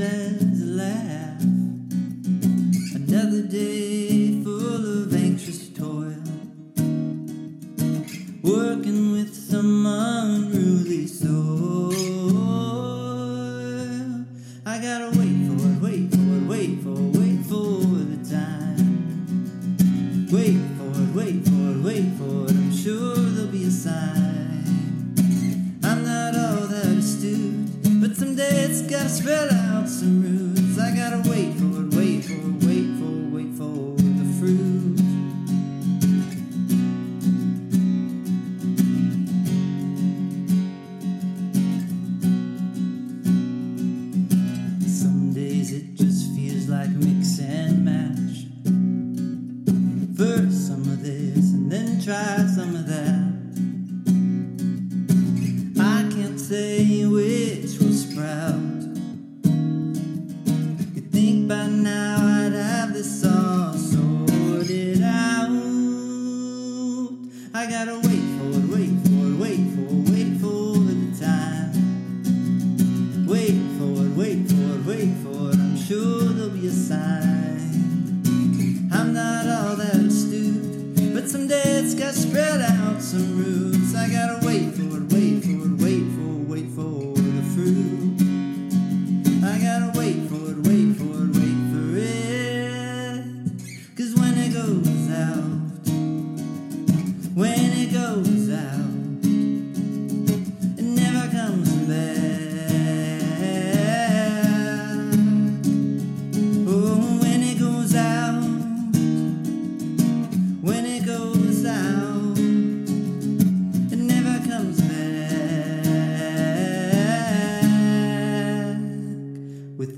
a laugh. Another day full of anxious toil. Working with some unruly soul. I gotta wait for it, wait for it, wait for it, wait for the time. Wait for it, wait for it, wait for it. I'm sure there'll be a sign. I'm not all that astute, but someday it's gotta spread out like mix and match. First some of this and then try some of that. I can't say which will sprout. But someday got spread out some roots. I gotta wait for it,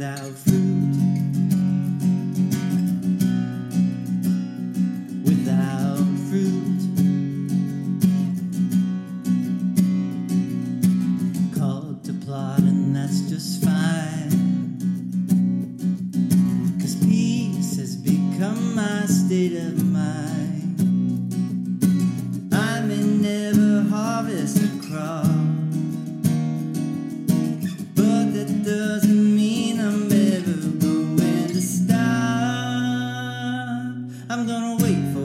without fruit. Without fruit. called to plot, and that's just fine. Cause peace has become my state of mind. I may never harvest a crop, I'm gonna wait for